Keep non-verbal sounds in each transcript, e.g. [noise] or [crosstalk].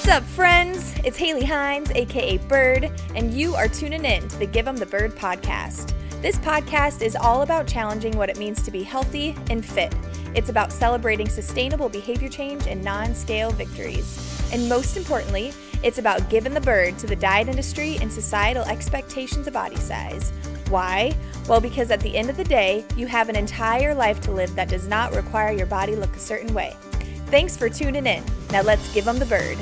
What's up, friends? It's Haley Hines, aka Bird, and you are tuning in to the Give 'em the Bird podcast. This podcast is all about challenging what it means to be healthy and fit. It's about celebrating sustainable behavior change and non scale victories. And most importantly, it's about giving the bird to the diet industry and societal expectations of body size. Why? Well, because at the end of the day, you have an entire life to live that does not require your body look a certain way. Thanks for tuning in. Now let's give them the bird.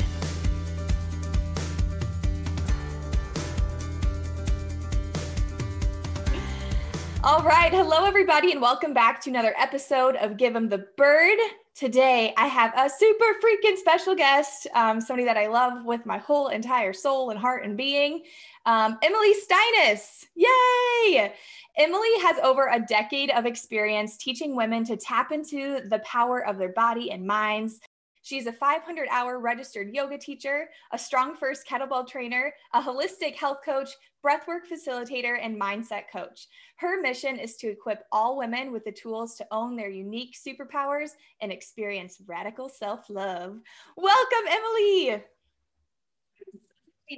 All right. Hello, everybody, and welcome back to another episode of Give Them the Bird. Today, I have a super freaking special guest, um, somebody that I love with my whole entire soul and heart and being, um, Emily Steinus. Yay! Emily has over a decade of experience teaching women to tap into the power of their body and minds She's a 500 hour registered yoga teacher, a StrongFirst kettlebell trainer, a holistic health coach, breathwork facilitator, and mindset coach. Her mission is to equip all women with the tools to own their unique superpowers and experience radical self love. Welcome, Emily. Happy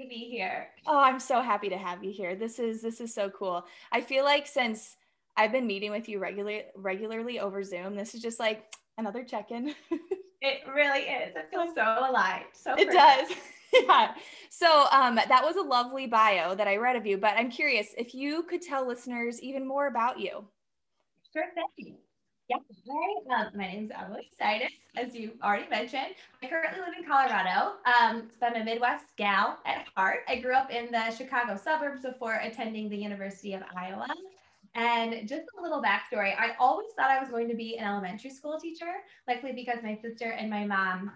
to be here. Oh, I'm so happy to have you here. This is this is so cool. I feel like since I've been meeting with you regularly regularly over Zoom, this is just like another check-in. [laughs] It really is. It feels so alive. So it does. [laughs] yeah. So um, that was a lovely bio that I read of you, but I'm curious if you could tell listeners even more about you. Sure thing. Yeah. Hi, um, my name is Emily Steinus, as you already mentioned. I currently live in Colorado. Um, so I'm a Midwest gal at heart. I grew up in the Chicago suburbs before attending the University of Iowa. And just a little backstory I always thought I was going to be an elementary school teacher, likely because my sister and my mom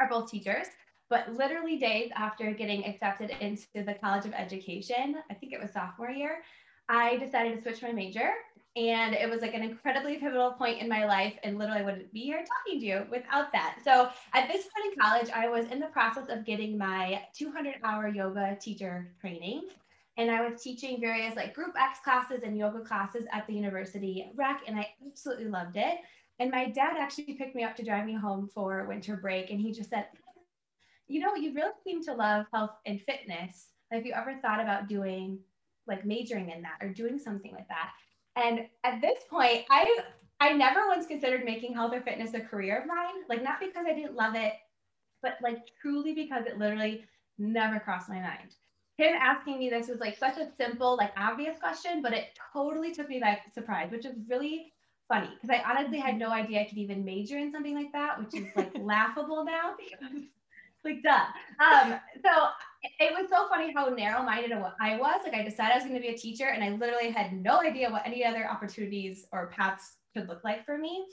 are both teachers. But literally days after getting accepted into the College of Education, I think it was sophomore year, I decided to switch my major. And it was like an incredibly pivotal point in my life. And literally, wouldn't be here talking to you without that. So at this point in college, I was in the process of getting my 200 hour yoga teacher training and I was teaching various like group X classes and yoga classes at the university rec, and I absolutely loved it. And my dad actually picked me up to drive me home for winter break, and he just said, "You know, you really seem to love health and fitness. Have you ever thought about doing like majoring in that or doing something with that?" And at this point, I I never once considered making health or fitness a career of mine. Like not because I didn't love it, but like truly because it literally never crossed my mind him asking me this was like such a simple, like obvious question, but it totally took me by surprise, which is really funny because I honestly had no idea I could even major in something like that, which is like [laughs] laughable now because like duh. Um, so it was so funny how narrow-minded I was. Like I decided I was going to be a teacher, and I literally had no idea what any other opportunities or paths could look like for me.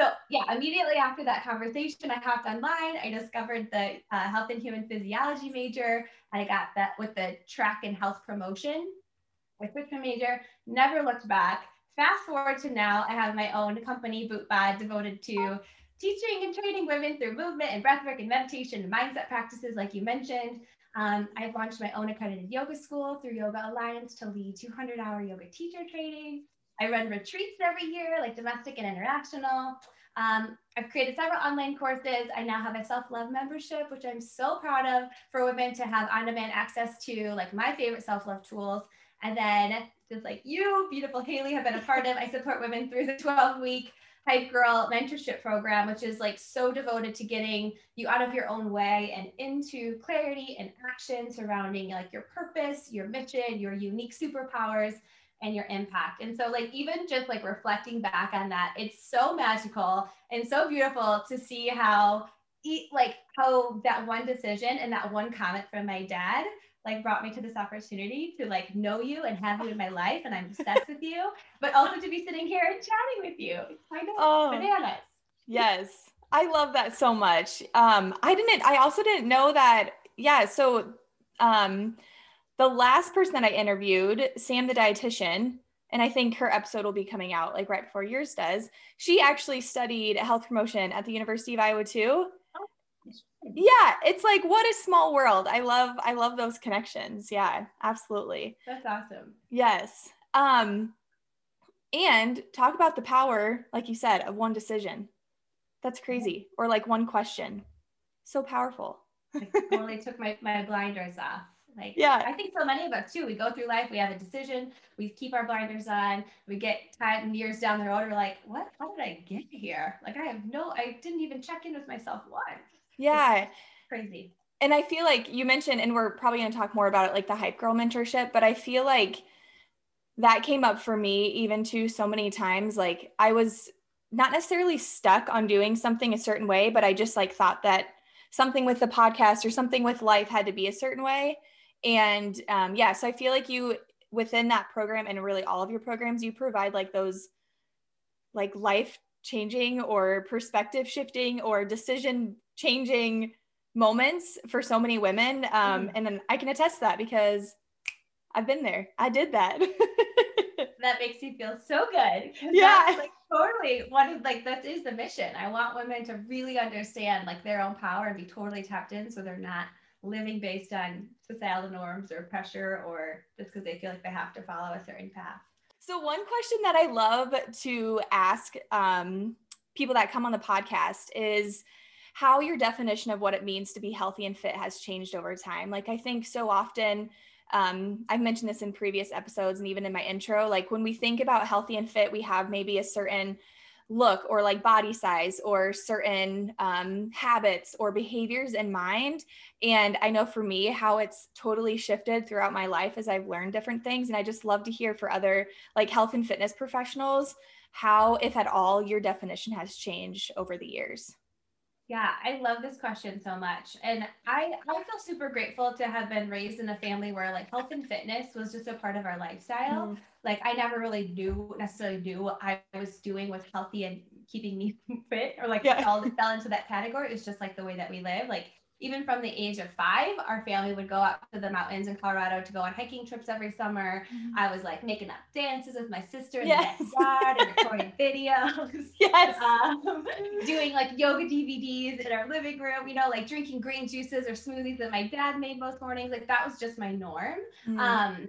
So yeah, immediately after that conversation, I hopped online. I discovered the uh, health and human physiology major. I got that with the track and health promotion with Richmond major. Never looked back. Fast forward to now, I have my own company, BootBod, devoted to teaching and training women through movement and breathwork and meditation and mindset practices, like you mentioned. Um, I've launched my own accredited yoga school through Yoga Alliance to lead 200 hour yoga teacher training. I run retreats every year, like domestic and international. Um, I've created several online courses. I now have a self-love membership, which I'm so proud of for women to have on-demand access to like my favorite self-love tools. And then just like you, beautiful Haley, have been a part of, I support women through the 12 week Hype Girl mentorship program, which is like so devoted to getting you out of your own way and into clarity and action surrounding like your purpose, your mission, your unique superpowers, and your impact. And so, like, even just like reflecting back on that, it's so magical and so beautiful to see how, eat like, how that one decision and that one comment from my dad like brought me to this opportunity to like know you and have you in my life and I'm obsessed with you, but also to be sitting here and chatting with you. I know oh, bananas. Yes. I love that so much. Um, I didn't, I also didn't know that. Yeah. So, um, the last person that I interviewed, Sam the dietitian, and I think her episode will be coming out like right before yours does. She actually studied health promotion at the University of Iowa too. Yeah, it's like what a small world. I love I love those connections. Yeah, absolutely. That's awesome. Yes. Um and talk about the power like you said of one decision. That's crazy. Or like one question. So powerful. I totally took my, my blinders off. Like, yeah, I think so many of us too. We go through life, we have a decision, we keep our blinders on, we get time years down the road, we're like, what? How did I get here? Like, I have no, I didn't even check in with myself once. Yeah. It's crazy. And I feel like you mentioned, and we're probably going to talk more about it, like the Hype Girl mentorship, but I feel like that came up for me even too so many times. Like, I was not necessarily stuck on doing something a certain way, but I just like thought that something with the podcast or something with life had to be a certain way. And um, yeah, so I feel like you within that program and really all of your programs, you provide like those like life changing or perspective shifting or decision changing moments for so many women. Um, mm. And then I can attest to that because I've been there. I did that. [laughs] that makes you feel so good. Yeah. like totally one like that is the mission. I want women to really understand like their own power and be totally tapped in so they're not living based on societal norms or pressure or just because they feel like they have to follow a certain path. So, one question that I love to ask um, people that come on the podcast is how your definition of what it means to be healthy and fit has changed over time. Like, I think so often, um, I've mentioned this in previous episodes and even in my intro, like when we think about healthy and fit, we have maybe a certain look or like body size or certain um, habits or behaviors in mind. And I know for me how it's totally shifted throughout my life as I've learned different things. And I just love to hear for other like health and fitness professionals how, if at all, your definition has changed over the years. Yeah, I love this question so much. And I, I feel super grateful to have been raised in a family where like health and fitness was just a part of our lifestyle. Mm. Like I never really knew necessarily knew what I was doing with healthy and keeping me [laughs] fit or like yeah. all fell into that category. It's just like the way that we live. Like even from the age of five, our family would go up to the mountains in Colorado to go on hiking trips every summer. Mm-hmm. I was like making up dances with my sister in yes. the backyard and recording [laughs] videos. [laughs] Yes. Um, doing like yoga DVDs in our living room, you know, like drinking green juices or smoothies that my dad made most mornings. Like that was just my norm. Mm-hmm. Um,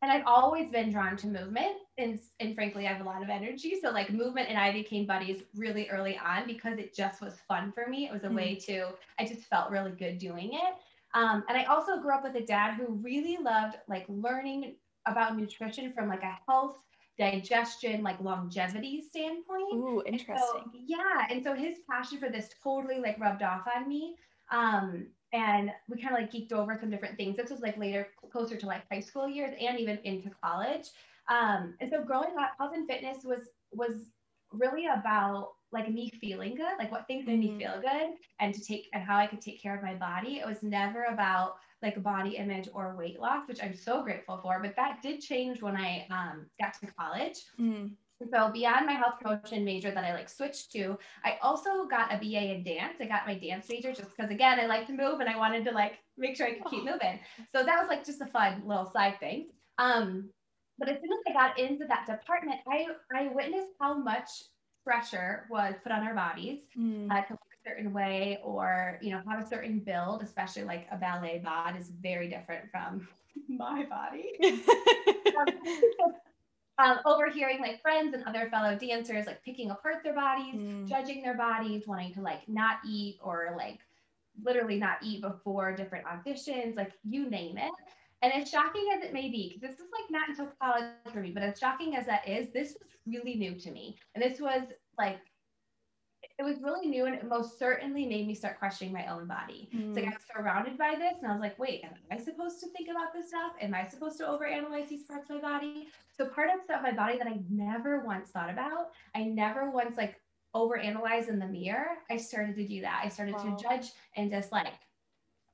and I've always been drawn to movement and, and frankly, I have a lot of energy. So like movement and I became buddies really early on because it just was fun for me. It was a mm-hmm. way to, I just felt really good doing it. Um, and I also grew up with a dad who really loved like learning about nutrition from like a health digestion, like longevity standpoint. Ooh, interesting. So, yeah. And so his passion for this totally like rubbed off on me. Um, and we kind of like geeked over some different things. This was like later, closer to like high school years and even into college. Um, and so growing up, health and fitness was was really about like me feeling good, like what things made me mm-hmm. feel good, and to take and how I could take care of my body. It was never about like body image or weight loss, which I'm so grateful for. But that did change when I um, got to college. Mm. So beyond my health promotion major that I like switched to, I also got a BA in dance. I got my dance major just because again I like to move and I wanted to like make sure I could keep moving. So that was like just a fun little side thing. Um, but as soon as I got into that department, I I witnessed how much pressure was put on our bodies mm. uh, to look a certain way or you know have a certain build, especially like a ballet bod is very different from [laughs] my body. [laughs] um, um, overhearing like friends and other fellow dancers like picking apart their bodies, mm. judging their bodies, wanting to like not eat or like literally not eat before different auditions, like you name it. And as shocking as it may be, because this is like not until college for me, but as shocking as that is, this was really new to me. And this was like it was really new and it most certainly made me start questioning my own body. Mm. It's like I was surrounded by this and I was like, wait, am I supposed to think about this stuff? Am I supposed to overanalyze these parts of my body? So part of stuff my body that I never once thought about, I never once like overanalyze in the mirror. I started to do that. I started wow. to judge and just like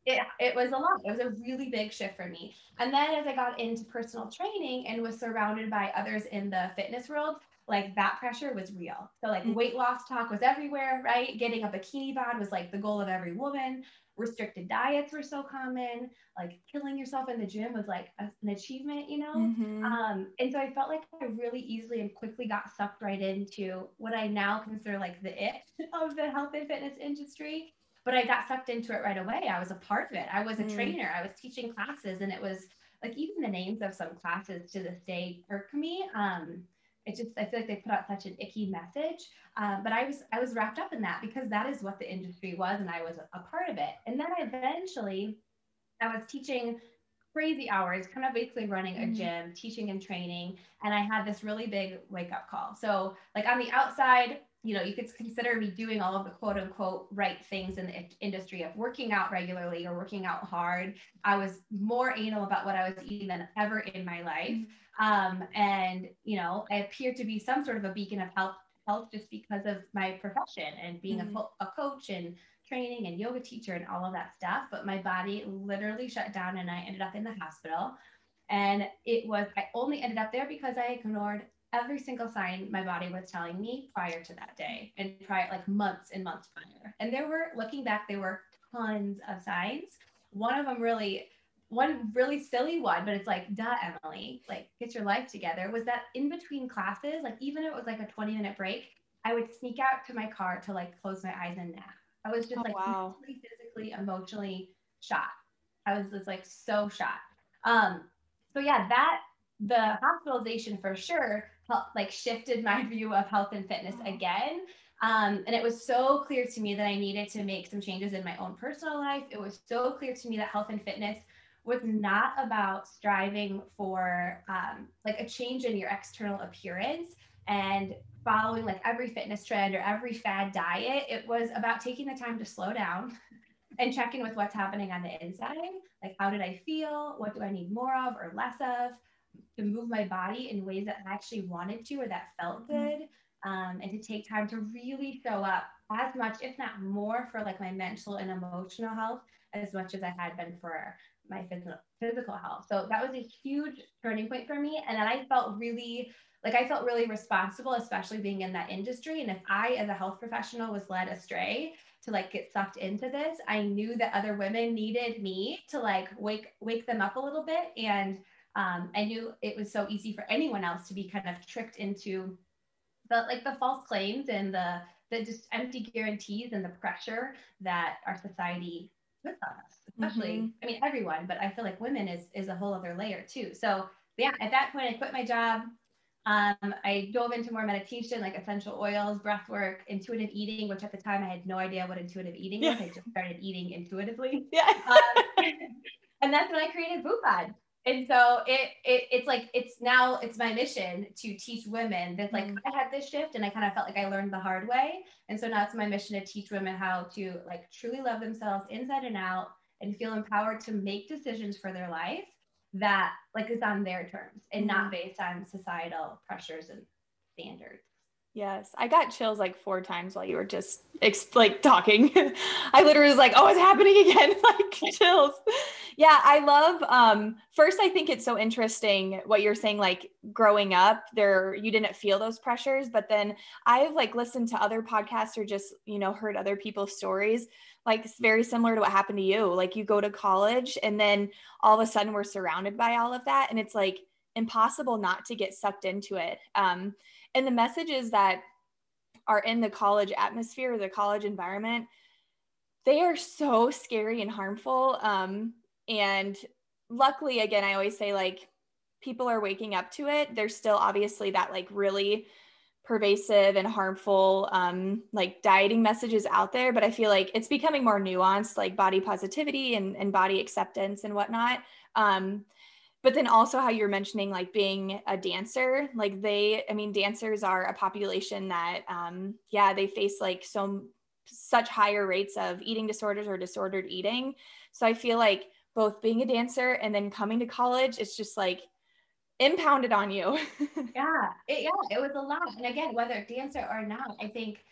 it, it was a lot. It was a really big shift for me. And then as I got into personal training and was surrounded by others in the fitness world, like that pressure was real. So like mm-hmm. weight loss talk was everywhere, right? Getting a bikini bod was like the goal of every woman. Restricted diets were so common. Like killing yourself in the gym was like a, an achievement, you know? Mm-hmm. Um, and so I felt like I really easily and quickly got sucked right into what I now consider like the it [laughs] of the health and fitness industry. But I got sucked into it right away. I was a part of it. I was a mm. trainer. I was teaching classes and it was like even the names of some classes to this day irk me. Um, it just I feel like they put out such an icky message. Um, but I was I was wrapped up in that because that is what the industry was, and I was a, part of it. And then I eventually I was teaching crazy hours, kind of basically running a mm-hmm. gym, teaching and training. And I had this really big wake up call. So, like on the outside, you know, you could consider me doing all of the quote unquote right things in the industry of working out regularly or working out hard. I was more anal about what I was eating than ever in my life. Um, and, you know, I appeared to be some sort of a beacon of health, health just because of my profession and being mm-hmm. a, a coach and training and yoga teacher and all of that stuff. But my body literally shut down and I ended up in the hospital. And it was, I only ended up there because I ignored every single sign my body was telling me prior to that day and prior, like months and months prior. And there were, looking back, there were tons of signs. One of them really, one really silly one, but it's like, duh, Emily, like get your life together. Was that in between classes, like even if it was like a 20 minute break, I would sneak out to my car to like close my eyes and nap. I was just oh, like wow. physically, emotionally shot. I was just like so shot. Um, so yeah, that the hospitalization for sure like shifted my [laughs] view of health and fitness again. Um, and it was so clear to me that I needed to make some changes in my own personal life. It was so clear to me that health and fitness was not about striving for um, like a change in your external appearance and following like every fitness trend or every fad diet. It was about taking the time to slow down [laughs] and checking with what's happening on the inside. Like, how did I feel? What do I need more of or less of? To move my body in ways that I actually wanted to or that felt mm-hmm. good. Um, and to take time to really show up as much, if not more, for like my mental and emotional health as much as I had been for my physical physical health. So that was a huge turning point for me. And then I felt really like I felt really responsible, especially being in that industry. And if I, as a health professional, was led astray to like get sucked into this, I knew that other women needed me to like wake wake them up a little bit. And um, I knew it was so easy for anyone else to be kind of tricked into the like the false claims and the the just empty guarantees and the pressure that our society puts on us. Especially, mm-hmm. I mean, everyone, but I feel like women is is a whole other layer too. So yeah, at that point, I quit my job. Um, I dove into more meditation, like essential oils, breath work, intuitive eating, which at the time I had no idea what intuitive eating yeah. was. I just started eating intuitively. [laughs] Yeah. Um, [laughs] and that's when I created BootBod. And so it, it it's like it's now it's my mission to teach women that like mm. I had this shift and I kind of felt like I learned the hard way. And so now it's my mission to teach women how to like truly love themselves inside and out and feel empowered to make decisions for their life that like is on their terms and mm-hmm. not based on societal pressures and standards. Yes, I got chills like four times while you were just like talking. [laughs] I literally was like, "Oh, it's happening again!" [laughs] like chills. Yeah, I love. Um, first, I think it's so interesting what you're saying. Like growing up, there you didn't feel those pressures, but then I've like listened to other podcasts or just you know heard other people's stories. Like it's very similar to what happened to you. Like you go to college, and then all of a sudden we're surrounded by all of that, and it's like impossible not to get sucked into it. Um, and the messages that are in the college atmosphere, the college environment, they are so scary and harmful. Um, and luckily, again, I always say like people are waking up to it. There's still obviously that like really pervasive and harmful um, like dieting messages out there, but I feel like it's becoming more nuanced, like body positivity and, and body acceptance and whatnot. Um, but then also how you're mentioning like being a dancer like they i mean dancers are a population that um yeah they face like so such higher rates of eating disorders or disordered eating. So i feel like both being a dancer and then coming to college it's just like impounded on you. [laughs] Yeah it, yeah it was a lot. And again whether dancer or not i think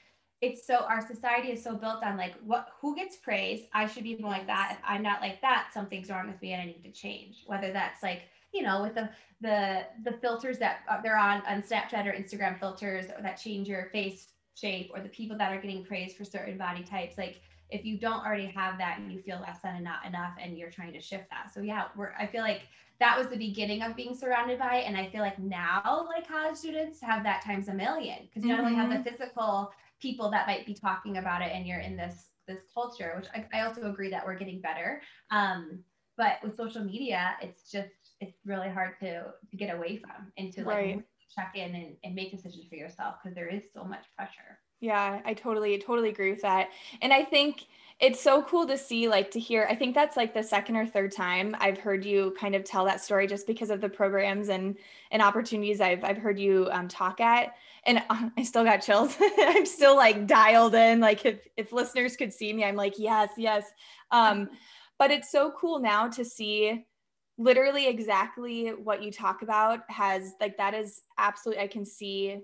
it's so our society is so built on like what who gets praise i should be more like that. If i'm not like that something's wrong with me and i need to change. Whether that's like you know with the the the filters that they're on on snapchat or instagram filters that change your face shape or the people that are getting praised for certain body types like if you don't already have that and you feel less than and not enough and you're trying to shift that. So yeah we're i feel like that was the beginning of being surrounded by it. And i feel like now like college students have that times a million. Because you mm-hmm. not only have the mm-hmm. physical people that might be talking about it and you're in this this culture which i, I also agree that we're getting better um, but with social media it's just it's really hard to to get away from and to like right. check in and, and make decisions for yourself because there is so much pressure. Yeah, I totally, totally agree with that. And I think it's so cool to see, like, to hear. I think that's like the second or third time I've heard you kind of tell that story just because of the programs and and opportunities I've I've heard you um, talk at. And uh, [laughs] I still got chills. [laughs] I'm still like dialed in. Like, if if listeners could see me, I'm like, yes, yes. Um, but it's so cool now to see literally exactly what you talk about has like that is absolutely I can see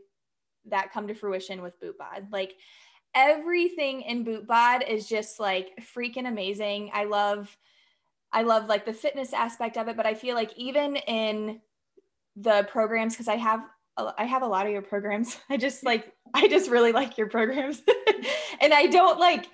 that come to fruition with BootBod. Like everything in BootBod is just like freaking amazing. I love I love like the fitness aspect of it, but I feel like even in the programs cuz I have I have a lot of your programs. [laughs] I just like I just really like your programs. [laughs] and I don't like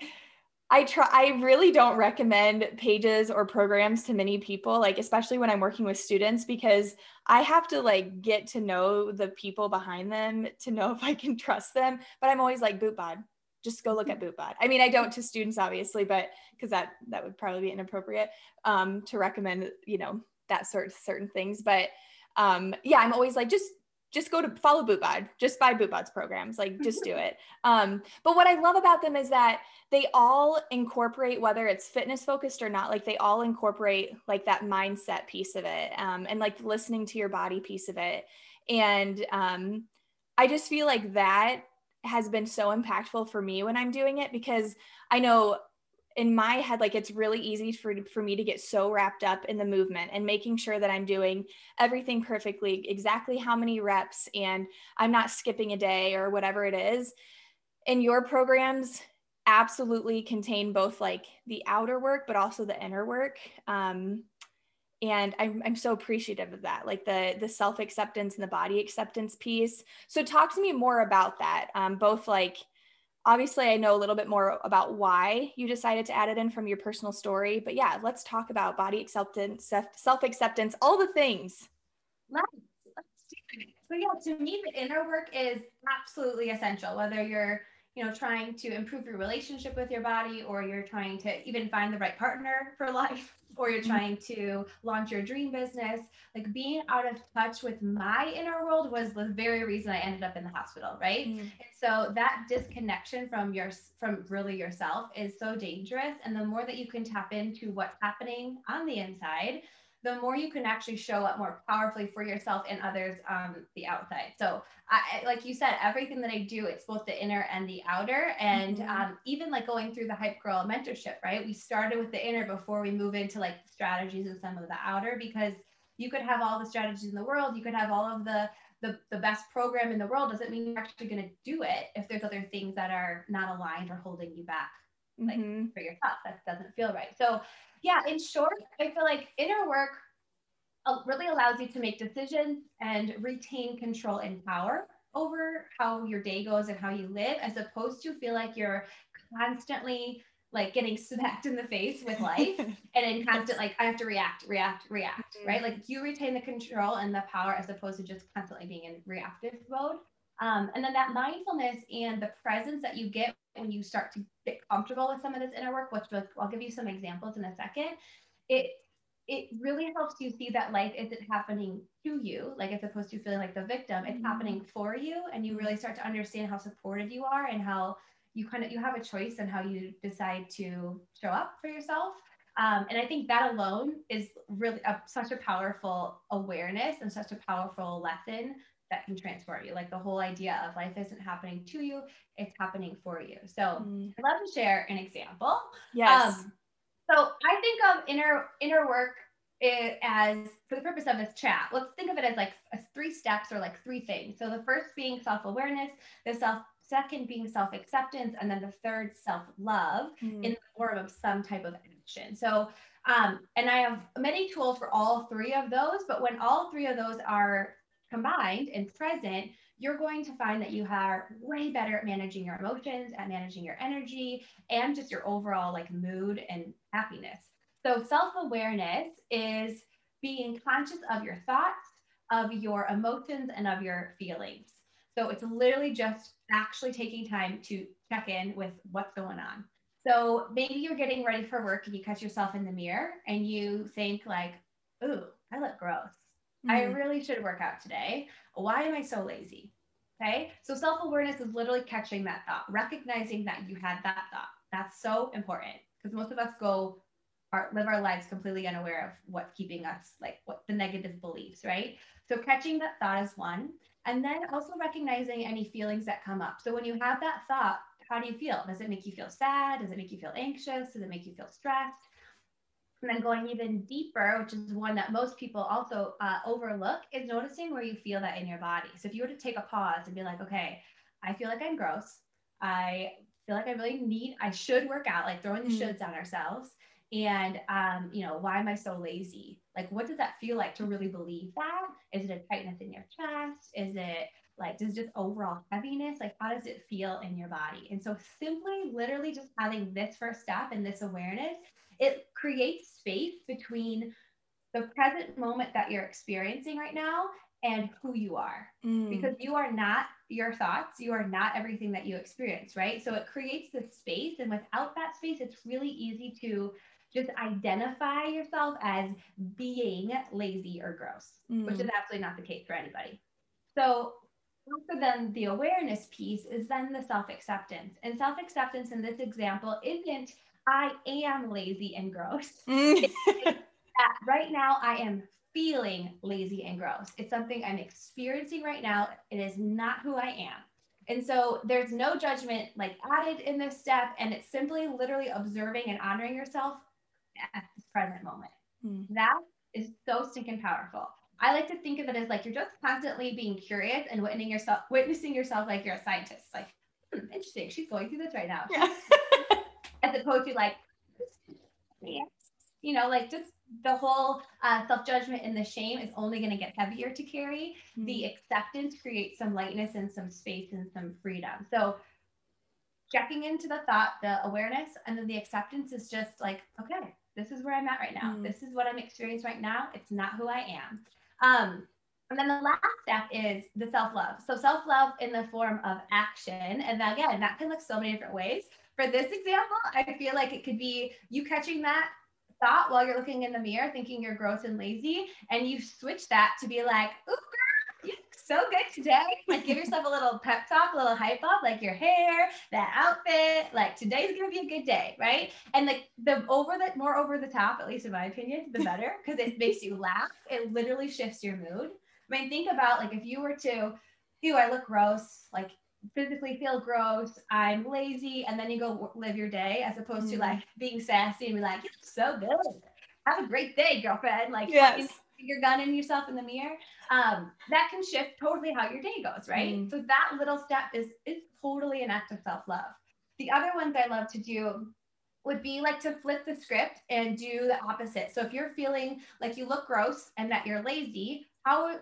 I try I really don't recommend pages or programs to many people like especially when I'm working with students because I have to like get to know the people behind them to know [laughs] if I can trust them but I'm always like bootbod just go look at bootbod I mean I don't to students obviously but because that that would probably be inappropriate um, to recommend you know that sort of certain things. But um, yeah I'm always like just just go to follow bootbod just buy bootbod's programs. Like just do it. [laughs] Um, but what i love about them is that they all incorporate whether it's fitness focused or not like they all incorporate like that mindset piece of it um, and like listening to your body piece of it. And um, i just feel like that has been so impactful for me when i'm doing it because i know in my head like it's really easy for for me to get so wrapped up in the movement and making sure that I'm doing everything perfectly exactly how many reps and I'm not skipping a day or whatever it is. And your programs absolutely contain both like the outer work but also the inner work. Um, and I'm, I'm so appreciative of that like the the self-acceptance and the body acceptance piece. So talk to me more about that um, both like obviously i know a little bit more about why you decided to add it in from your personal story but yeah let's talk about body acceptance self-acceptance all the things. Let's, let's do it. so yeah to me the inner work is absolutely essential whether you're you know trying to improve your relationship with your body or you're trying to even find the right partner [laughs] for life or you're mm-hmm. trying to launch your dream business like being out of touch with my inner world was the very reason i ended up in the hospital right mm-hmm. and so that disconnection from your from really yourself is so dangerous and the more that you can tap into what's happening on the inside the more you can actually show up more powerfully for yourself and others on the outside. So, I, like you said, everything that I do, it's both the inner and the outer. And mm-hmm. um, even like going through the Hype Girl mentorship, right? We started with the inner before we move into like strategies and some of the outer because you could have all the strategies in the world, you could have all of the the, the best program in the world doesn't mean you're actually going to do it if there's other things that are not aligned or holding you back like mm-hmm. for yourself that doesn't feel right so yeah, in short, I feel like inner work uh, really allows you to make decisions and retain control and power over how your day goes and how you live, as opposed to feel like you're constantly like getting smacked in the face with life [laughs] and in constant like I have to react, react, react, mm-hmm. right? Like you retain the control and the power as opposed to just constantly being in reactive mode. Um, and then that mindfulness and the presence that you get when you start to get comfortable with some of this inner work, which I'll give you some examples in a second, it it really helps you see that life isn't happening to you, like as opposed to feeling like the victim, it's mm-hmm. happening for you. And you really start to understand how supportive you are and how you kind of you have a choice in how you decide to show up for yourself. Um, and I think that alone is really a, such a powerful awareness and such a powerful lesson that can transform you. Like the whole idea of life isn't happening to you, it's happening for you. So mm. I'd love to share an example. Yes. Um, so I think of inner inner work as for the purpose of this chat. Let's think of it as like three steps or like three things. So the first being self-awareness, the self second being self-acceptance, and then the third self-love mm. in the form of some type of action. So um, and I have many tools for all three of those, but when all three of those are combined and present, you're going to find that you are way better at managing your emotions, at managing your energy, and just your overall like mood and happiness. So self-awareness is being conscious of your thoughts, of your emotions, and of your feelings. So it's literally just actually taking time to check in with what's going on. So maybe you're getting ready for work and you catch yourself in the mirror and you think like, "Ooh, I look gross." Mm. I really should work out today. Why am I so lazy? Okay. So self awareness is literally catching that thought, recognizing that you had that thought. That's so important because most of us go our, live our lives completely unaware of what's keeping us like what the negative beliefs, right? So catching that thought is one. And then also recognizing any feelings that come up. So when you have that thought, how do you feel? Does it make you feel sad? Does it make you feel anxious? Does it make you feel stressed? And then going even deeper, which is one that most people also uh, overlook, is noticing where you feel that in your body. So if you were to take a pause and be like, okay, I feel like I'm gross. I feel like I really need, I should work out, like throwing the mm-hmm. shoulds on ourselves. And, um, you know, why am I so lazy? Like, what does that feel like to really believe that? Is it a tightness in your chest? Is it like, does just overall heaviness? Like, how does it feel in your body? And so, simply, literally, just having this first step and this awareness it creates space between the present moment that you're experiencing right now and who you are mm. because you are not your thoughts you are not everything that you experience right so it creates this space and without that space it's really easy to just identify yourself as being lazy or gross mm. which is absolutely not the case for anybody so after then the awareness piece is then the self-acceptance and self-acceptance in this example isn't I am lazy and gross. [laughs] Mm. right now, I am feeling lazy and gross. It's something I'm experiencing right now. It is not who I am. And so there's no judgment like added in this step. And it's simply literally observing and honoring yourself at this present moment. Mm. That is so stinking powerful. I like to think of it as like you're just constantly being curious and witnessing yourself, witnessing yourself like you're a scientist. Like, hmm, interesting. She's going through this right now. Yeah. [laughs] as opposed to like, you know, like just the whole uh, self judgment and the shame is only going to get heavier to carry. Mm-hmm. The acceptance creates some lightness and some space and some freedom. So, checking into the thought, the awareness, and then the acceptance is just like, okay, this is where I'm at right now. Mm-hmm. This is what I'm experiencing right now. It's not who I am. Um, and then the last step is the self love. So, self love in the form of action. And again, that can look so many different ways for this example, I feel like it could be you catching that thought while you're looking in the mirror, thinking you're gross and lazy, and you switch that to be like, "Ooh, girl, you look so good today." Like, give yourself a little pep talk, a little hype up, like your hair, that outfit. Like, today's gonna be a good day, right? And like the over the more over the top, at least in my opinion, the better, because it makes you laugh. It literally shifts your mood. I mean, think about like if you were to, "Ew, I look gross," like physically feel gross, I'm lazy, and then you go live your day as opposed mm. to like being sassy and be like, it's so good. Have a great day, girlfriend. Like yes. your gun in yourself in the mirror. Um, that can shift totally how your day goes, right? Mm. So that little step is is totally an act of self-love. The other ones I love to do would be like to flip the script and do the opposite. So if you're feeling like you look gross and that you're lazy, how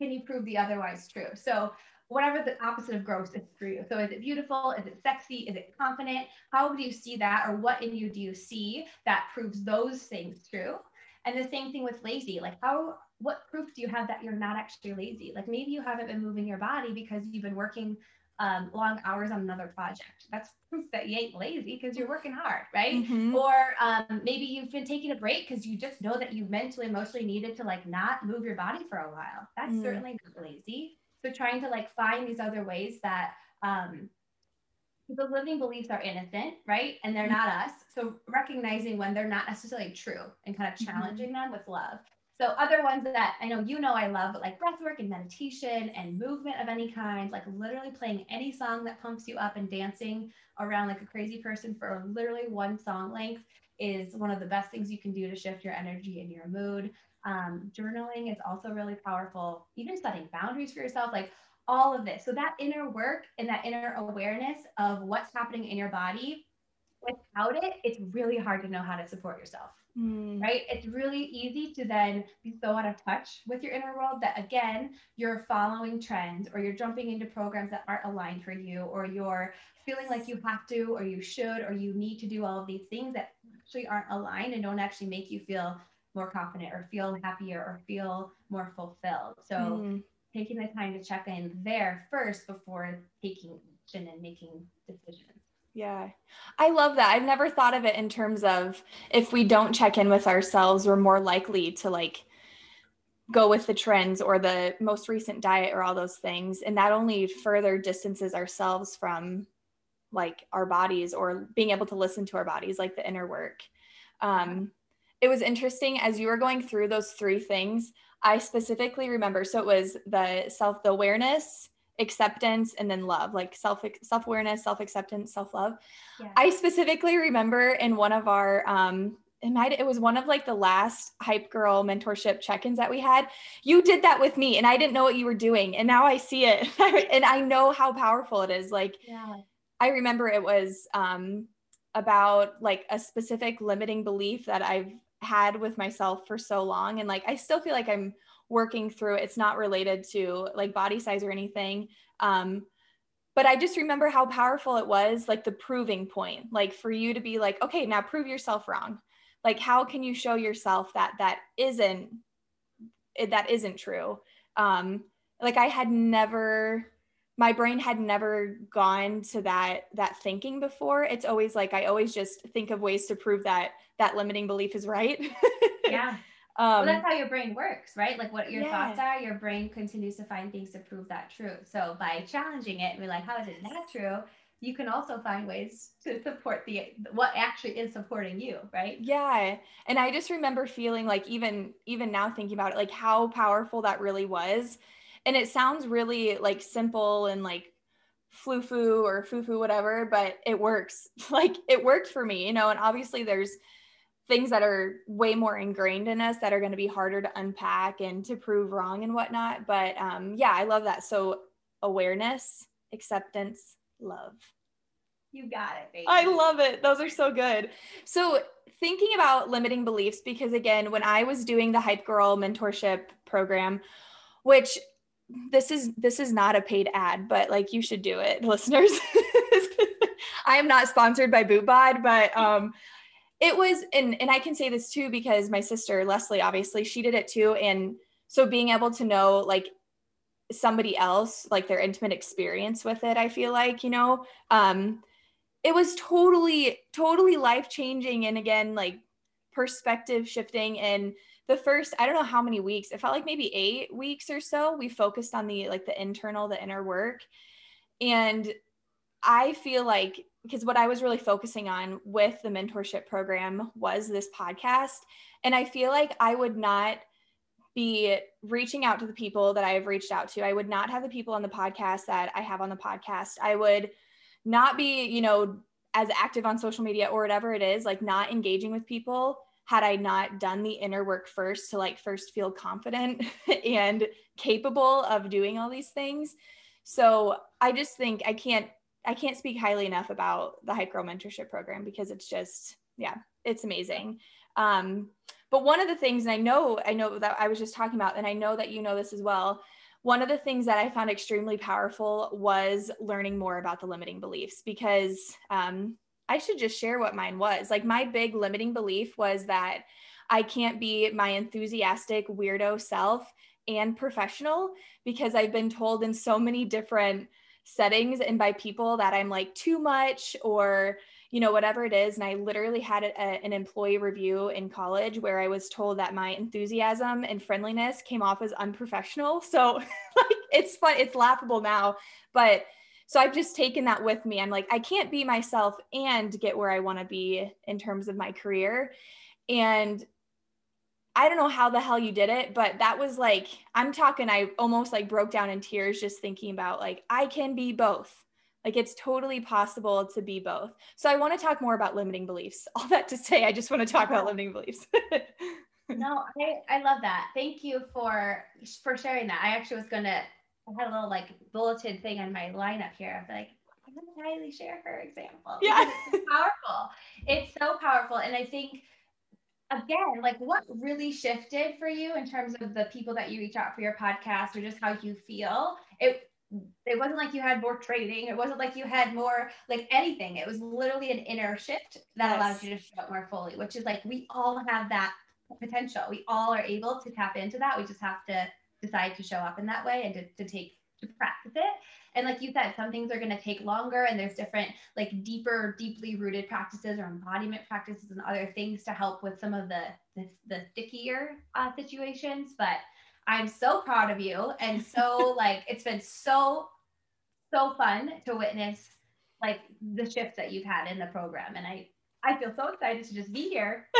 can you prove the otherwise true? So whatever the opposite of gross is for you. So is it beautiful? Is it sexy? Is it confident? How do you see that? Or what in you do you see that proves those things true? And the same thing with lazy. Like how what proof do you have that you're not actually lazy? Like maybe you haven't been moving your body because you've been working um, long hours on another project. That's proof that you ain't lazy because you're working hard, right? Mm-hmm. Or um, maybe you've been taking a break because you just know that you mentally, emotionally needed to like not move your body for a while. That's mm. certainly not lazy. So trying to like find these other ways that um, the living beliefs are innocent, right? And they're not us. So recognizing when they're not necessarily true and kind of mm-hmm. challenging mm-hmm. them with love. So other ones that I know you know I love, but like breath work and meditation and movement of any kind, like literally playing any song that pumps you up and dancing around like a crazy person for literally one song length is one of the best things you can do to shift your energy and your mood. Um, journaling is also really powerful, even setting boundaries for yourself, like all of this. So, that inner work and that inner awareness of what's happening in your body, without it, it's really hard to know how to support yourself. Mm. Right? It's really easy to then be so out of touch with your inner world that again, you're following trends or you're jumping into programs that aren't aligned for you, or you're feeling like you have to, or you should, or you need to do all of these things that actually aren't aligned and don't actually make you feel more confident or feel happier or feel more fulfilled. So mm. taking the time to check in there first before taking action and making decisions. Yeah. I love that. I've never thought of it in terms of if we don't check in with ourselves, we're more likely to like go with the trends or the most recent diet or all those things and that only further distances ourselves from like our bodies or being able to listen to our bodies like the inner work um, it was interesting as you were going through those three things i specifically remember so it was the self the awareness acceptance and then love like self self awareness self acceptance self love yeah. i specifically remember in one of our um it might it was one of like the last hype girl mentorship check-ins that we had you did that with me and i didn't know what you were doing and now i see it [laughs] and i know how powerful it is like yeah. i remember it was um about like a specific limiting belief that i've had with myself for so long and like i still feel like i'm working through it. it's not related to like body size or anything um but i just remember how powerful it was like the proving point like for you to be like okay now prove yourself wrong like how can you show yourself that that isn't that isn't true um like i had never my brain had never gone to that that thinking before it's always like i always just think of ways to prove that that limiting belief is right [laughs] yeah um, well, that's how your brain works, right? Like what your yeah. thoughts are, your brain continues to find things to prove that true. So by challenging it and be like, how is it not true? You can also find ways to support the what actually is supporting you, right? Yeah. And I just remember feeling like even even now thinking about it, like how powerful that really was. And it sounds really like simple and like flu-foo or foo-foo, whatever, but it works. [laughs] Like it worked for me, you know, and obviously there's things that are way more ingrained in us that are going to be harder to unpack and to prove wrong and whatnot. But um, yeah, I love that. So awareness, acceptance, love. You got it, baby. I love it. Those are so good. So thinking about limiting beliefs, because again, when I was doing the Hype Girl mentorship program, which this is this is not a paid ad, but like you should do it, [laughs] listeners. I am not sponsored by BootBod, but um, it was and and I can say this too because my sister Leslie obviously she did it too and so being able to know like somebody else like their intimate experience with it I feel like you know um it was totally totally life changing and again like perspective shifting and the first i don't know how many weeks it felt like maybe eight weeks or so we focused on the like the internal the inner work and i feel like because what I was really focusing on with the mentorship program was this podcast. And I feel like I would not be reaching out to the people that I have reached out to. I would not have the people on the podcast that I have on the podcast. I would not be, you know, as active on social media or whatever it is, like not engaging with people had I not done the inner work first to like first feel confident [laughs] and capable of doing all these things. So I just think I can't I can't speak highly enough about the Hype Girl Mentorship Program because it's just, yeah, it's amazing. Um, but one of the things, and I know, I know that I was just talking about, and I know that you know this as well. One of the things that I found extremely powerful was learning more about the limiting beliefs because um, I should just share what mine was. Like, my big limiting belief was that I can't be my enthusiastic weirdo self and professional because I've been told in so many different settings and by people that I'm like too much or you know whatever it is and I literally had a, an employee review in college where I was told that my enthusiasm and friendliness came off as unprofessional. So [laughs] like it's fun it's laughable now but so I've just taken that with me. I'm like I can't be myself and get where I want to be in terms of my career. And I don't know how the hell you did it, but that was like, I'm talking, I almost like broke down in tears just thinking about like, I can be both. Like it's totally possible to be both. So I want to talk more about limiting beliefs. [laughs] All that to say, I just want to talk about uh-huh. limiting beliefs. no, I, I love that. Thank you for for sharing that. I actually was gonna I had a little like bulleted thing on my lineup here. I like, I'm gonna highly share her example. Yeah. It's powerful. It's so powerful. And I think again, like what really shifted for you in terms of the people that you reach out for your podcast or just how you feel? It it wasn't like you had more training. It wasn't like you had more like anything. It was literally an inner shift that yes. allows you to show up more fully, which is like we all have that potential. We all are able to tap into that. We just have to decide to show up in that way and to, to take to practice it. And like you said, some things are going to take longer and there's different, like deeper, deeply rooted practices or embodiment practices and other things to help with some of the, the, the stickier uh, situations. But I'm so proud of you. And so, [laughs] like, it's been so, so fun to witness like the shifts that you've had in the program. And I, I feel so excited to just be here. [laughs]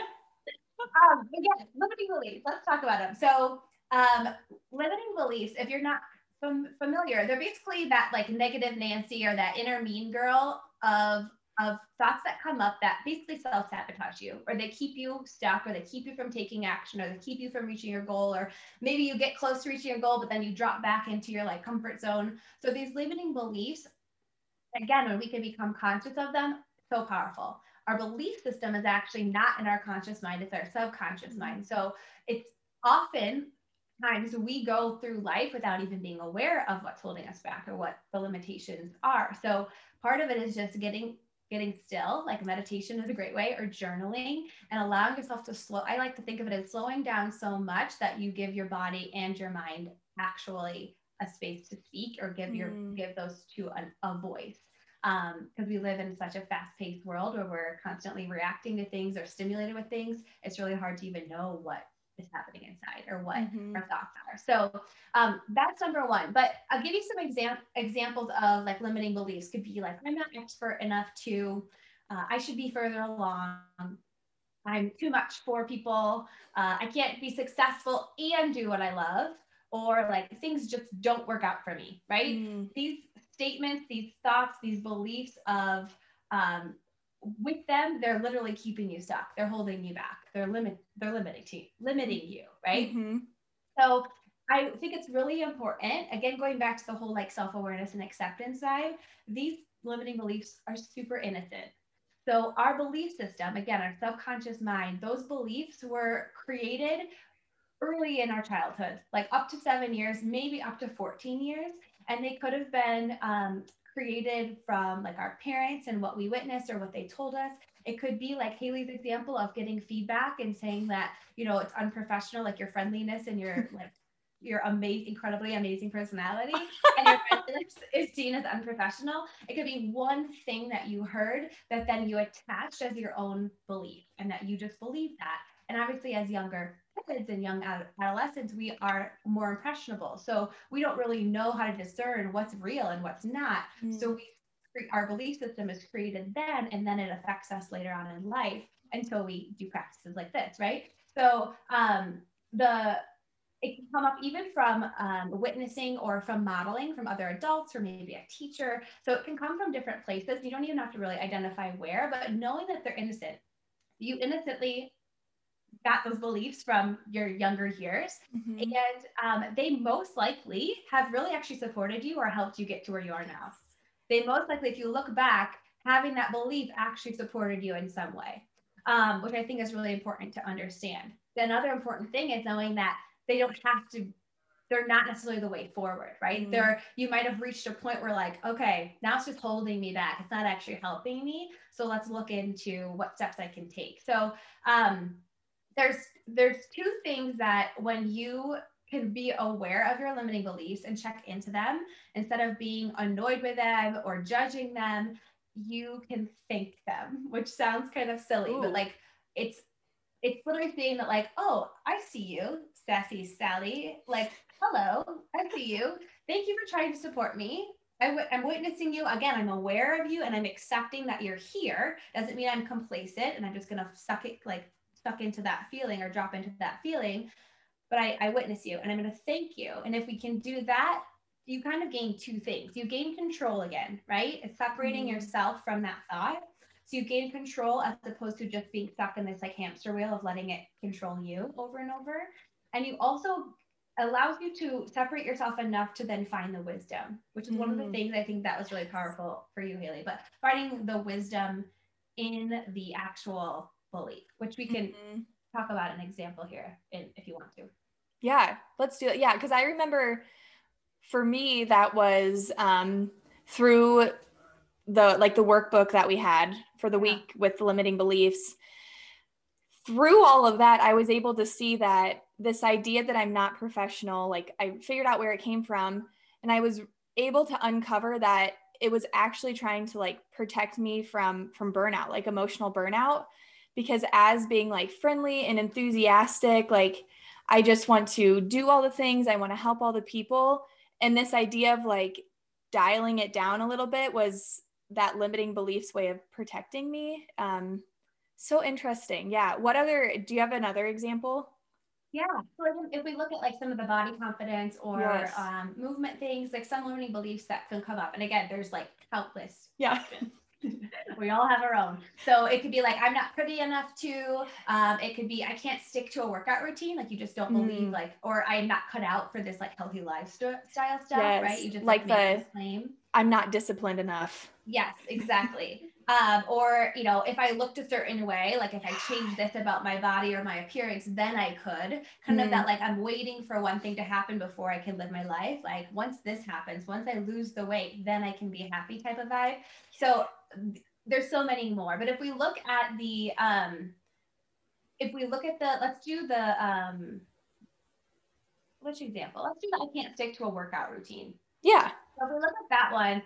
um, yes, limiting beliefs. Let's talk about them. So, um, limiting beliefs, if you're not fam- familiar, they're basically that like negative Nancy or that inner mean girl of of thoughts that come up that basically self sabotage you, or they keep you stuck, or they keep you from taking action, or they keep you from reaching your goal, or maybe you get close to reaching your goal, but then you drop back into your like comfort zone. So these limiting beliefs, again, when we can become conscious of them, so powerful. Our belief system is actually not in our conscious mind, it's our subconscious mm-hmm. mind. So it's often times we go through life without even being aware of what's holding us back or what the limitations are. So part of it is just getting getting still, like meditation is a great way, or journaling and allowing yourself to slow. I like to think of it as slowing down so much that you give your body and your mind actually a space to speak or give your mm. give those two a, a voice because um, we live in such a fast-paced world where we're constantly reacting to things or stimulated with things it's really hard to even know what is happening inside or what mm-hmm. our thoughts are. So um, that's number one. But I'll give you some exam- examples of like limiting beliefs. Could be like, I'm not expert enough to, uh, I should be further along. I'm too much for people. Uh, I can't be successful and do what I love. Or like things just don't work out for me, right? Mm. These statements, these thoughts, these beliefs of um, with them, they're literally keeping you stuck. They're holding you back. They're limit they're limiting limiting you, right? Mm-hmm. So I think it's really important. Again, going back to the whole like self-awareness and acceptance side, these limiting beliefs are super innocent. So our belief system, again, our subconscious mind, those beliefs were created early in our childhood, like up to seven years, maybe up to 14 years. And they could have been um, created from like our parents and what we witnessed or what they told us. It could be like Haley's example of getting feedback and saying that, you know, it's unprofessional, like your friendliness and your [laughs] like your amazing, incredibly amazing personality and your [laughs] friendliness is seen as unprofessional. It could be one thing that you heard that then you attached as your own belief and that you just believe that. And obviously, as younger kids and young adolescents, we are more impressionable. So we don't really know how to discern what's real and what's not. Mm. So we our belief system is created then, and then it affects us later on in life until we do practices like this, right? So um, the it can come up even from um, witnessing or from modeling from other adults or maybe a teacher. So it can come from different places. You don't even have to really identify where, but knowing that they're innocent, you innocently got those beliefs from your younger years. Mm-hmm. And um, they most likely have really actually supported you or helped you get to where you are now. They most likely, if you look back, having that belief actually supported you in some way, um, which I think is really important to understand. The another important thing is knowing that they don't have to they're not necessarily the way forward, right? Mm-hmm. There, you might have reached a point where like, okay, now it's just holding me back. It's not actually helping me. So let's look into what steps I can take. So um, there's there's two things that when you can be aware of your limiting beliefs and check into them instead of being annoyed with them or judging them you can thank them which sounds kind of silly Ooh. but like it's it's literally saying that like oh i see you sassy sally. Like hello i see you. Thank you for trying to support me. I w- i'm witnessing you. Again i'm aware of you and i'm accepting that you're here. Doesn't mean i'm complacent and i'm just gonna suck it like suck into that feeling or drop into that feeling but I, I witness you and I'm going to thank you. And if we can do that, you kind of gain two things. You gain control again, right? It's separating mm-hmm. yourself from that thought. So you gain control as opposed to just being stuck in this like hamster wheel of letting it control you over and over. And you also allows you to separate yourself enough to then find the wisdom, which is mm-hmm. one of the mm-hmm. things I think that was really powerful for you, Haley. But finding the wisdom in the actual belief, which we can mm-hmm. talk about an example here in, if you want to. Yeah, let's do it. Yeah, because I remember for me that was um, through the like the workbook that we had for the week with the limiting beliefs. Through all of that, I was able to see that this idea that I'm not professional, like I figured out where it came from, and I was able to uncover that it was actually trying to like protect me from from burnout, like emotional burnout, because as being like friendly and enthusiastic, like I just want to do all the things. I want to help all the people. And this idea of like dialing it down a little bit was that limiting beliefs way of protecting me. Um, so interesting. Yeah. What other, do you have another example? Yeah. So if we look at like some of the body confidence or yes. um, movement things, like some limiting beliefs that can come up. And again, there's like countless. Yeah. We all have our own. So it could be like, I'm not pretty enough to, um, it could be, I can't stick to a workout routine. Like you just don't mm. believe like, or I'm not cut out for this like healthy lifestyle stuff, yes. right? You just like, like the claim. I'm not disciplined enough. Yes, exactly. um, or, you know, if I looked a certain way, like if I changed this about my body or my appearance, then I could kind mm. of that, like I'm waiting for one thing to happen before I can live my life. Like once this happens, once I lose the weight, then I can be happy type of vibe. So there's so many more. But if we look at the, um, if we look at the, let's do the, um, which example? Let's do the I can't stick to a workout routine. Yeah. So if we look at that one,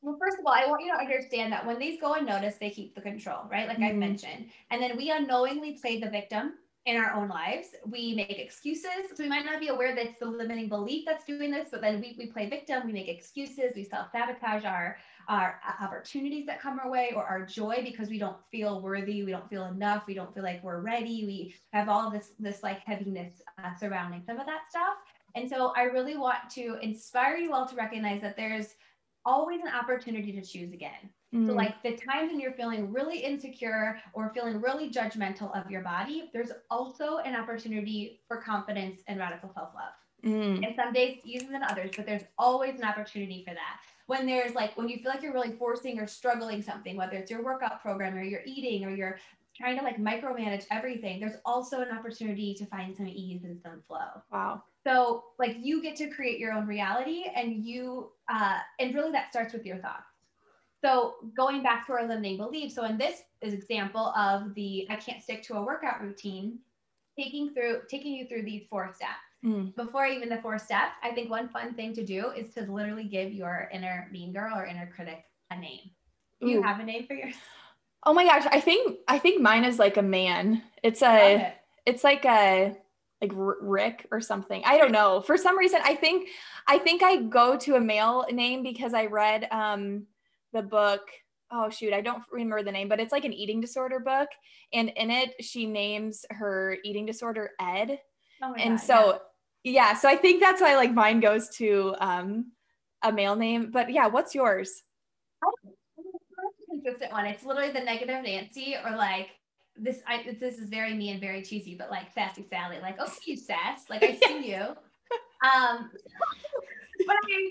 well, first of all, I want you to understand that when these go unnoticed, they keep the control, right? Like mm-hmm. I mentioned. And then we unknowingly play the victim in our own lives. We make excuses. So we might not be aware that it's the limiting belief that's doing this, but then we, we play victim, we make excuses, we self-sabotage our our opportunities that come our way or our joy because we don't feel worthy, we don't feel enough, we don't feel like we're ready. We have all this this like heaviness uh, surrounding some of that stuff. And so I really want to inspire you all to recognize that there's always an opportunity to choose again. Mm. So, like the times when you're feeling really insecure or feeling really judgmental of your body, there's also an opportunity for confidence and radical self love. Mm. And some days easier than others, but there's always an opportunity for that. When there's like, when you feel like you're really forcing or struggling something, whether it's your workout program or your eating or you're trying to like micromanage everything, there's also an opportunity to find some ease and some flow. Wow. So like you get to create your own reality and you uh, and really that starts with your thoughts. So going back to our limiting beliefs. So in this is example of the I can't stick to a workout routine, taking through taking you through these four steps. Mm. Before even the four steps, I think one fun thing to do is to literally give your inner mean girl or inner critic a name. Do you have a name for yours? Oh my gosh, I think I think mine is like a man. It's a it. it's like a like Rick or something. I don't know. For some reason, I think I think I go to a male name because I read um, the book. Oh shoot, I don't remember the name, but it's like an eating disorder book, and in it she names her eating disorder Ed. Oh and God, so yeah. yeah, so I think that's why like mine goes to um, a male name. But yeah, what's yours? Consistent one. It's literally the negative Nancy or like this I this is very me and very cheesy, but like sassy Sally, like, oh you sass, like I see you. [laughs] Um but I mean,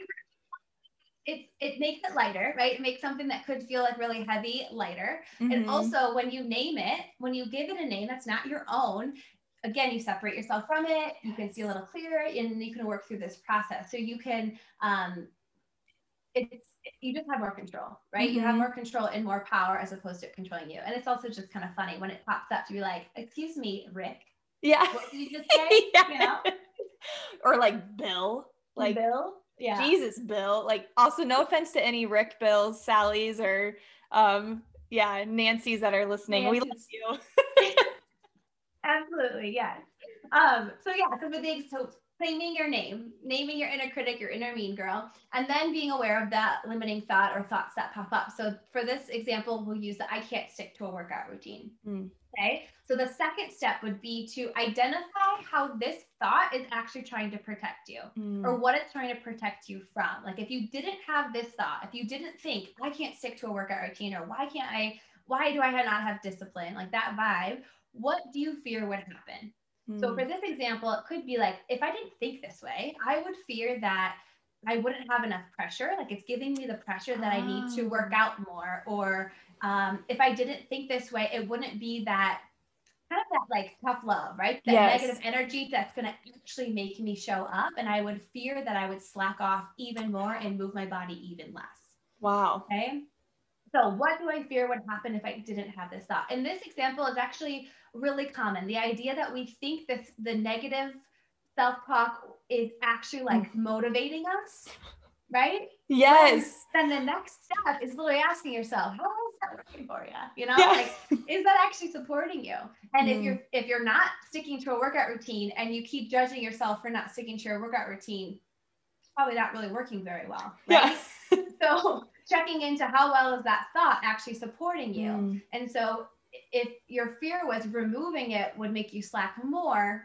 it it makes it lighter, right? It makes something that could feel like really heavy lighter. Mm-hmm. And also when you name it, when you give it a name that's not your own, again, you separate yourself from it, you can see a little clearer and you can work through this process. So you can um it's you just have more control, right? Mm-hmm. You have mm-hmm. more control and more power as opposed to controlling you. And it's also just kind of funny when it pops up to be like, excuse me, Rick. Yeah. What did you just [laughs] say? yeah. You know? [laughs] or like Bill. Like Bill. Yeah. Jesus, Bill. Like also no offense to any Rick, Bills, Sally's, or um, yeah, Nancy's that are listening. Nancy's. We love you. Absolutely, yes. Um, so yeah, so the things so claiming your name, naming your inner critic, your inner mean girl, and then being aware of that limiting thought or thoughts that pop up. So for this example, we'll use the I can't stick to a workout routine. Mm. Okay. So the second step would be to identify how this thought is actually trying to protect you mm. or what it's trying to protect you from. Like if you didn't have this thought, if you didn't think, I can't stick to a workout routine or why can't I, why do I not have discipline? Like that vibe, what do you fear would happen? So for hmm. this example, it could be like, if I didn't think this way, I would fear that I wouldn't have enough pressure. Like it's giving me the pressure that I need to work ah. out more. Or um, if I didn't think this way, it wouldn't be that kind of that like tough love, right? That yes. negative energy that's going to actually make me show up. And I would fear that I would slack off even more and move my body even less. Wow. Okay. So, what do I fear would happen if I didn't have this thought? And this example is actually really common. The idea that we think that the negative self talk is actually like mm. motivating us right? Yes. Then the next step is literally asking yourself, how is that working for you? You know, Yeah. like is that actually supporting you? And if Mm. you're if you're not sticking to a workout routine and you keep judging yourself for not sticking to your workout routine, it's probably not really working very well. Right? Yeah. So checking into how well is that thought actually supporting you? Mm. And so if your fear was removing it would make you slack more,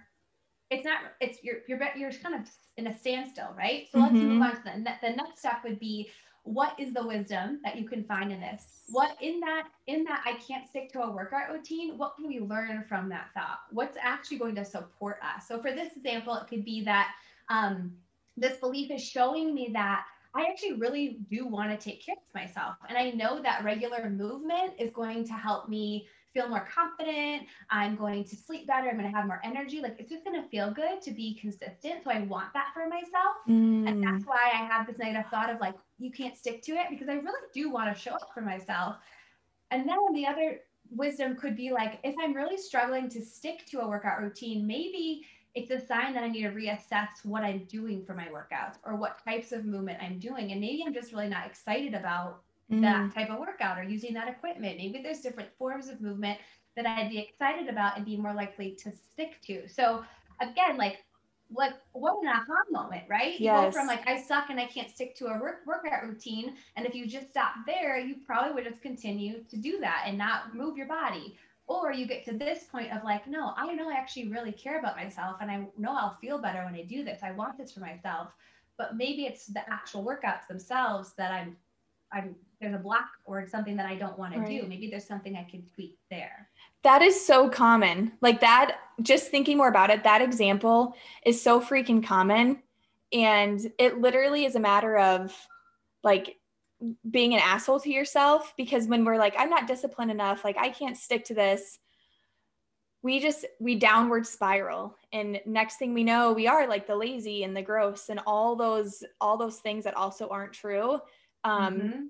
it's not, it's you're, you're, you're kind of in a standstill, right? So let's Mhm. move on to the, the next step would be what is the wisdom that you can find in this? What in that, in that I can't stick to a workout routine, what can we learn from that thought? What's actually going to support us? So for this example, it could be that um, this belief is showing me that I actually really do want to take care of myself. And I know that regular movement is going to help me feel more confident. I'm going to sleep better. I'm going to have more energy. Like it's just going to feel good to be consistent. So I want that for myself. And Mm. that's why I have this negative thought of like, you can't stick to it because I really do want to show up for myself. And then the other wisdom could be like, if I'm really struggling to stick to a workout routine, maybe it's a sign that I need to reassess what I'm doing for my workouts or what types of movement I'm doing. And maybe I'm just really not excited about Mm. that type of workout or using that equipment. Maybe there's different forms of movement that I'd be excited about and be more likely to stick to. So again, like what what an aha moment, right? You go from like I suck and I can't stick to a work, workout routine, and if you just stop there, you probably would just continue to do that and not move your body. Or you get to this point of like, no, I know I actually really care about myself, and I know I'll feel better when I do this. I want this for myself, but maybe it's the actual workouts themselves that I'm, I'm there's a block or something that I don't want to do. Maybe there's something I can tweak there. That is so common. Like that, just thinking more about it, that example is so freaking common. And it literally is a matter of like being an asshole to yourself because when we're like, I'm not disciplined enough, like I can't stick to this, we just, we downward spiral. And next thing we know, we are like the lazy and the gross and all those, all those things that also aren't true. Um, Mhm.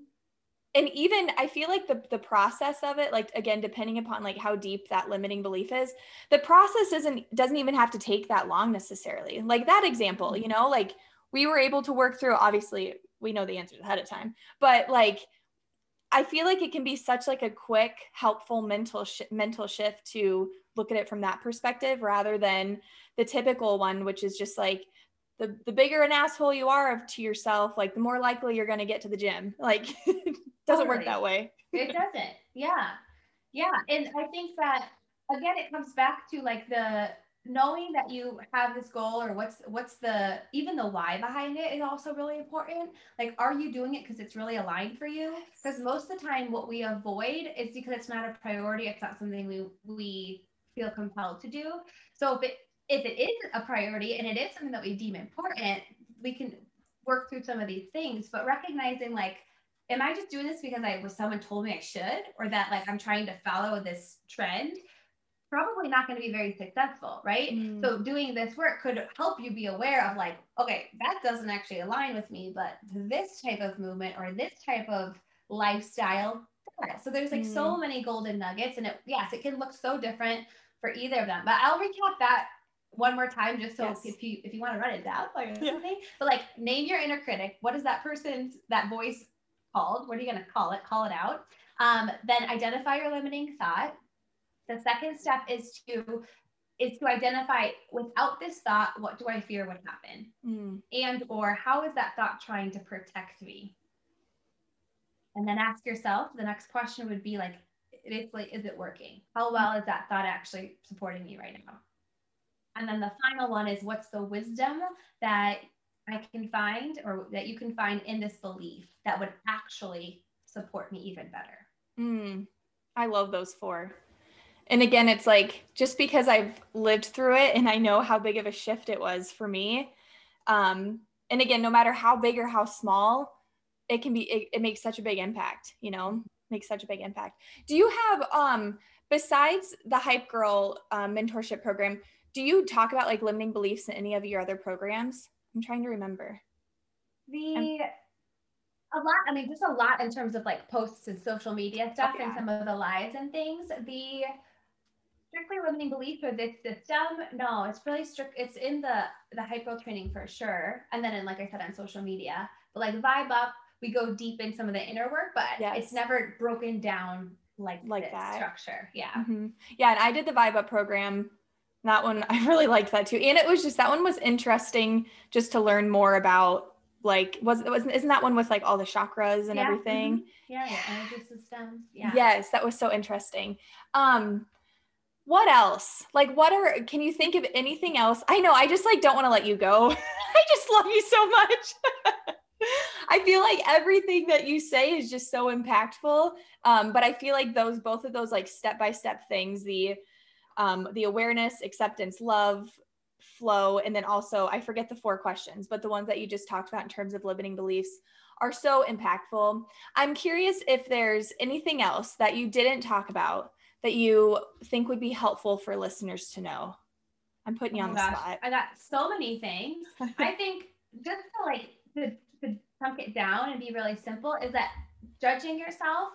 And even i feel like the the process of it like again depending upon like how deep that limiting belief is the process isn't doesn't even have to take that long necessarily. Like that example you mm-hmm. know like we were able to work through obviously we know the answers ahead of time but like i feel like it can be such like a quick helpful mental sh- mental shift to look at it from that perspective rather than the typical one which is just like the, the bigger an asshole you are of to yourself like the more likely you're going to get to the gym. Like [laughs] doesn't work that way. It doesn't. Yeah. Yeah. And i think that again it comes back to like the knowing that you have this goal or what's what's the even the why behind it is also really important. Like are you doing it because it's really aligned for you? Because most of the time what we avoid is because it's not a priority it's not something we we feel compelled to do. So if it if it is a priority and it is something that we deem important we can work through some of these things. But recognizing like am I just doing this because I was someone told me I should, or that like I'm trying to follow this trend? Probably not going to be very successful, right? Mm. So doing this work could help you be aware of like, okay, that doesn't actually align with me, but this type of movement or this type of lifestyle. does. So there's like so many golden nuggets, and it yes, it can look so different for either of them. But I'll recap that one more time just so Yes. if you if you want to write it down while you're Yeah. But like name your inner critic. What is that person's that voice called? What are you going to call it? Call it out. Um, then identify your limiting thought. The second step is to is to identify without this thought, what do I fear would happen? Mm. And or how is that thought trying to protect me? And then ask yourself, the next question would be like, basically, is it working? How well is that thought actually supporting me right now? And then the final one is what's the wisdom that I can find or that you can find in this belief that would actually support me even better? Mm. I love those four. And again, it's like just because I've lived through it and I know how big of a shift it was for me. Um, and again, no matter how big or how small, it can be, it, it makes such a big impact, you know, makes such a big impact. Do you have, um, besides the Hype Girl um, mentorship program, do you talk about like limiting beliefs in any of your other programs? I'm trying to remember. The a lot, I mean, just a lot in terms of like posts and social media stuff and yeah. some of the lives and things. The strictly limiting belief for this system, no, it's really strict. It's in the the hypo training for sure, and then in like I said on social media. But like vibe up, we go deep in some of the inner work, but Yes. it's never broken down like Like this that. structure. Yeah. Mhm. Yeah, and I did the Vibe Up program. That one [laughs] I really liked that too, and it was just that one was interesting just to learn more about like was was isn't that one with like all the chakras and Yeah, everything? Yeah, your energy systems. Yeah. Yes, that was so interesting. Um what else? Like what are can you think of anything else? I know I just like don't want to let you go. [laughs] I just love you so much. [laughs] I feel like everything that you say is just so impactful. Um, but I feel like those both of those like step by step things, the um, the awareness, acceptance, love, flow, and then also I forget the four questions, but the ones that you just talked about in terms of limiting beliefs are so impactful. I'm curious if there's anything else that you didn't talk about that you think would be helpful for listeners to know. I'm putting you Oh on the gosh, spot. I got so many things. I [laughs] think just to like to, to chunk it down and be really simple is that judging yourself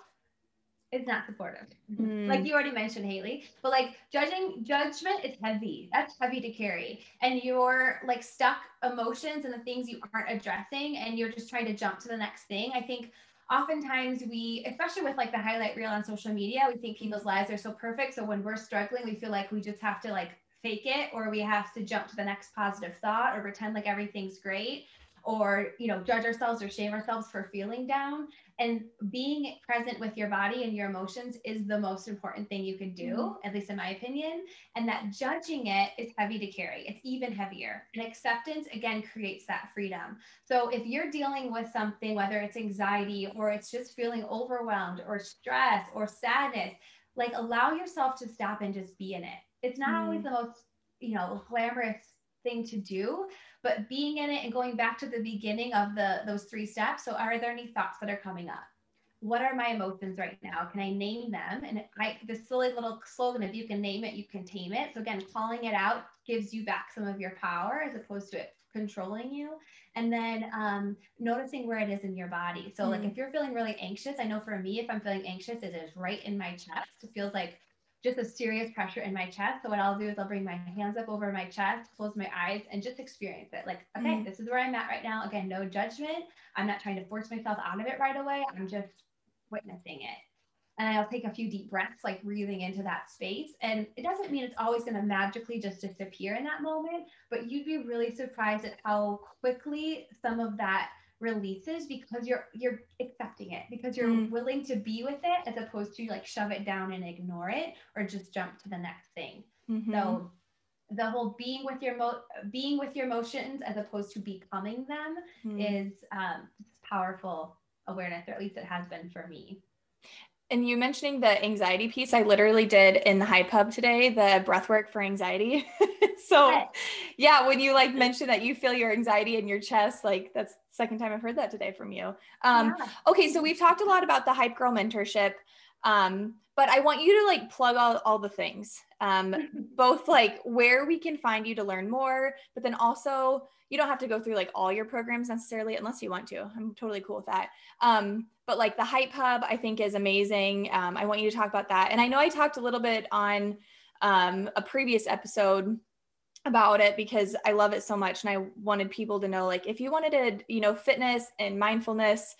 is not supportive. Mm. Like you already mentioned, Haley, but like judging judgment is heavy. That's heavy to carry. And your like stuck emotions and the things you aren't addressing and you're just trying to jump to the next thing. I think oftentimes we, especially with like the highlight reel on social media, we think people's lives are so perfect. So when we're struggling, we feel like we just have to like fake it or we have to jump to the next positive thought or pretend like everything's great or you know judge ourselves or shame ourselves for feeling down and being present with your body and your emotions is the most important thing you can do Mhm. at least in my opinion. And that judging it is heavy to carry. It's even heavier. And acceptance again creates that freedom. So if you're dealing with something whether it's anxiety or it's just feeling overwhelmed or stress or sadness like allow yourself to stop and just be in it. It's not always Mm. the most you know glamorous thing to do but being in it and going back to the beginning of the those three steps. So are there any thoughts that are coming up? What are my emotions right now? Can i name them? And i this silly little slogan if you can name it you can tame it. So again calling it out gives you back some of your power as opposed to it controlling you. And then um, noticing where it is in your body. So like Mm. if you're feeling really anxious i know for me if i'm feeling anxious it is right in my chest. It feels like just a serious pressure in my chest. So what I'll do is I'll bring my hands up over my chest, close my eyes, and just experience it. Like, okay, Mm. this is where I'm at right now. Again, no judgment. I'm not trying to force myself out of it right away. I'm just witnessing it. And I'll take a few deep breaths, like breathing into that space. And it doesn't mean it's always going to magically just disappear in that moment, but you'd be really surprised at how quickly some of that releases because you're you're accepting it because you're Mm. willing to be with it as opposed to like shove it down and ignore it or just jump to the next thing Mhm. so the whole being with your mo- being with your emotions as opposed to becoming them Mm. is um, powerful awareness or at least it has been for me And you mentioning the anxiety piece, I literally did in the Hype Hub today, the breath work for anxiety. [laughs] so yeah, when you like mentioned that you feel your anxiety in your chest, like that's the second time I've heard that today from you. Um, Yeah. okay, so we've talked a lot about the Hype Girl mentorship. Um, but I want you to like plug all, all the things, um, [laughs] both like where we can find you to learn more, but then also you don't have to go through like all your programs necessarily unless you want to. I'm totally cool with that. Um, but like the Hype Hub, I think is amazing. Um, I want you to talk about that. And I know I talked a little bit on um, a previous episode about it because I love it so much. And I wanted people to know like, if you wanted to, you know, fitness and mindfulness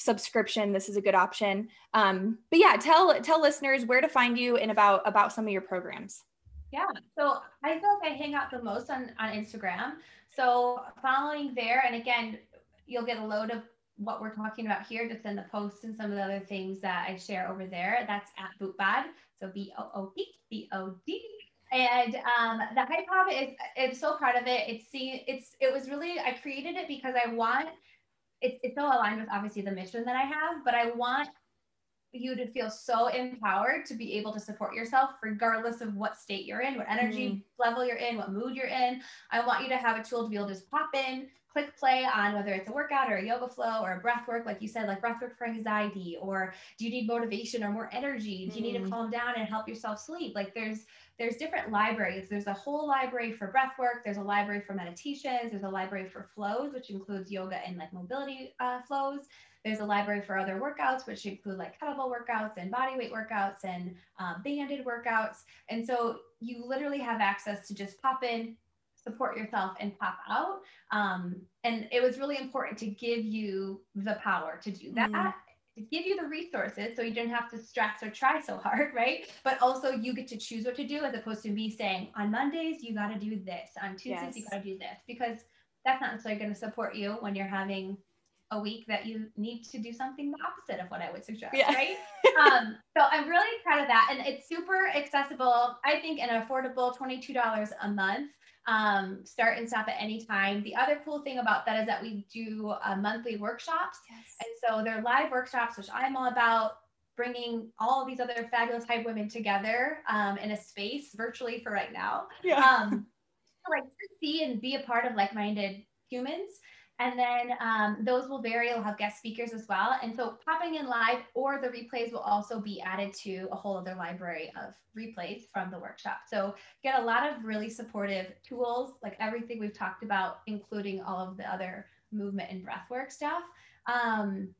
subscription, this is a good option. Um, but yeah, tell, tell listeners where to find you and about, about some of your programs. Yeah. So I feel like I hang out the most on, on Instagram. So following there, and again, you'll get a load of what we're talking about here just in the posts and some of the other things that I share over there. That's at Boopbod. So B O O P B O D. And um, the Hype Hub is I'm so proud of it. It's see it's it was really I created it because I want it's it's so aligned with obviously the mission that I have, but I want you to feel so empowered to be able to support yourself regardless of what state you're in, what energy level you're in, what mood you're in. I want you to have a tool to be able to just pop in, click play on whether it's a workout or a yoga flow or a breath work, like you said, like breath work for anxiety, or do you need motivation or more energy? Do you need to Mm. calm down and help yourself sleep? Like there's there's different libraries. There's a whole library for breath work. There's a library for meditations. There's a library for flows, which includes yoga and like mobility uh, flows. There's a library for other workouts, which include like kettlebell workouts and body weight workouts and um, banded workouts. And so you literally have access to just pop in, support yourself and pop out. Um, and it was really important to give you the power to do that. Mm. To give you the resources so you don't have to stress or try so hard, [laughs] right? But also you get to choose what to do as opposed to me saying on Mondays you got to do this, on Tuesdays yes. you got to do this because that's not necessarily going to support you when you're having a week that you need to do something the opposite of what I would suggest, yeah. right? [laughs] um, so I'm really proud of that. And it's super accessible, I think, and affordable $22 a month. Um, start and stop at any time. The other cool thing about that is that we do uh, monthly workshops. Yes. And so they're live workshops, which I'm all about bringing all of these other fabulous hype women together um, in a space virtually for right now. Yeah. Um, [laughs] like to see and be a part of like-minded humans. And then um, those will vary. We'll have guest speakers as well. And so popping in live or the replays will also be added to a whole other library of replays from the workshop. So get a lot of really supportive tools, like everything we've talked about, including all of the other movement and breathwork stuff. Um,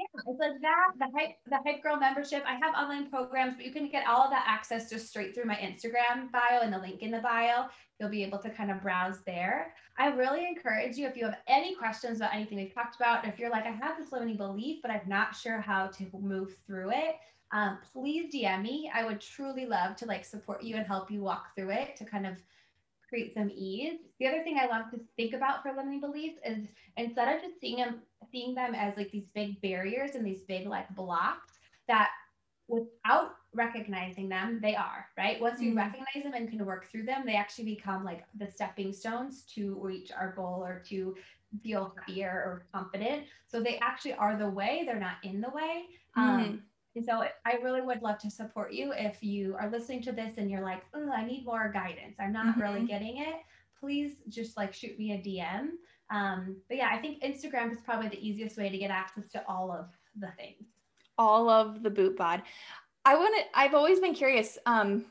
yeah, it's like that. The hype, the hype girl membership. I have online programs, but you can get all of that access just straight through my Instagram bio and the link in the bio. You'll be able to kind of browse there. I really encourage you if you have any questions about anything we've talked about, if you're like, I have this limiting belief, but I'm not sure how to move through it. Um, please DM me. I would truly love to like support you and help you walk through it to kind of create some ease. The other thing I love to think about for limiting beliefs is instead of just seeing them seeing them as like these big barriers and these big like blocks that without recognizing them, they are, right? Once you mm-hmm. recognize them and can work through them, they actually become like the stepping stones to reach our goal or to feel happier or confident. So they actually are the way, they're not in the way. Um, mm-hmm. Um, and so I really would love to support you if you are listening to this and you're like, oh, I need more guidance. I'm not mm-hmm. really getting it. Please just like shoot me a DM. Um, but yeah, I think Instagram is probably the easiest way to get access to all of the things. All of the boop bod. I want to, I've always been curious. Um,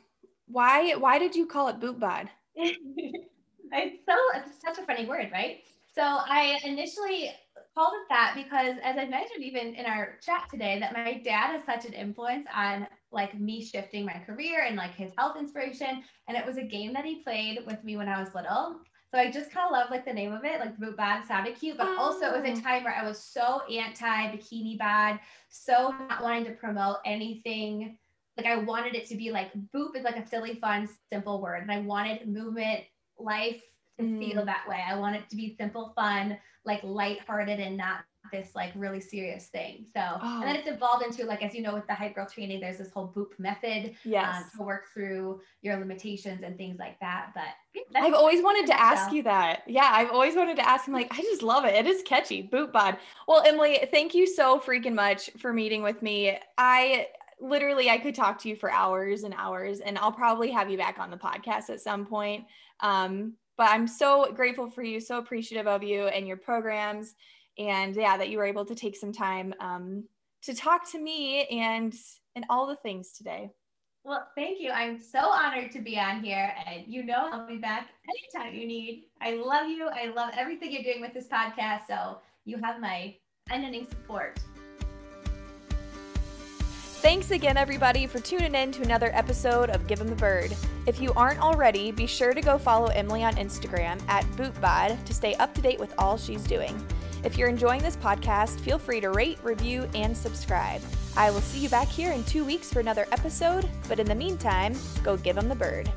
why, why did you call it boop bod? [laughs] it's so, it's such a funny word, right? So I initially called it that because as I mentioned even in our chat today, that my dad has such an influence on like me shifting my career and like his health inspiration. And it was a game that he played with me when I was little. So I just kind of love like the name of it, like the boop bod sounded cute, but oh. also it was a oh. time where I was so anti bikini bod, so not wanting to promote anything. Like I wanted it to be like boop is like a silly, fun, simple word. And I wanted movement, life, to mm. feel that way. I want it to be simple, fun, like lighthearted and not this like really serious thing. So, oh. and then oh. it's evolved into like, as you know, with the hype girl training, there's this whole boop method um, yes. um, to work through your limitations and things like that. But yeah, I've always wanted to ask you that. Yeah, I've always wanted to ask him, like, I just love it. It is catchy, boop bod. Well, Emily, thank you so freaking much for meeting with me. I literally, I could talk to you for hours and hours, and I'll probably have you back on the podcast at some point. Um, but I'm so grateful for you, so appreciative of you and your programs. And yeah, that you were able to take some time um, to talk to me and and all the things today. Well, thank you. I'm so honored to be on here. And you know, I'll be back anytime you need. I love you. I love everything you're doing with this podcast. So you have my unending support. Thanks again, everybody, for tuning in to another episode of Give 'em the Bird. If you aren't already, be sure to go follow Emily on Instagram at BoopBod to stay up to date with all she's doing. If you're enjoying this podcast, feel free to rate, review, and subscribe. I will see you back here in two weeks for another episode, but in the meantime, go give them the bird.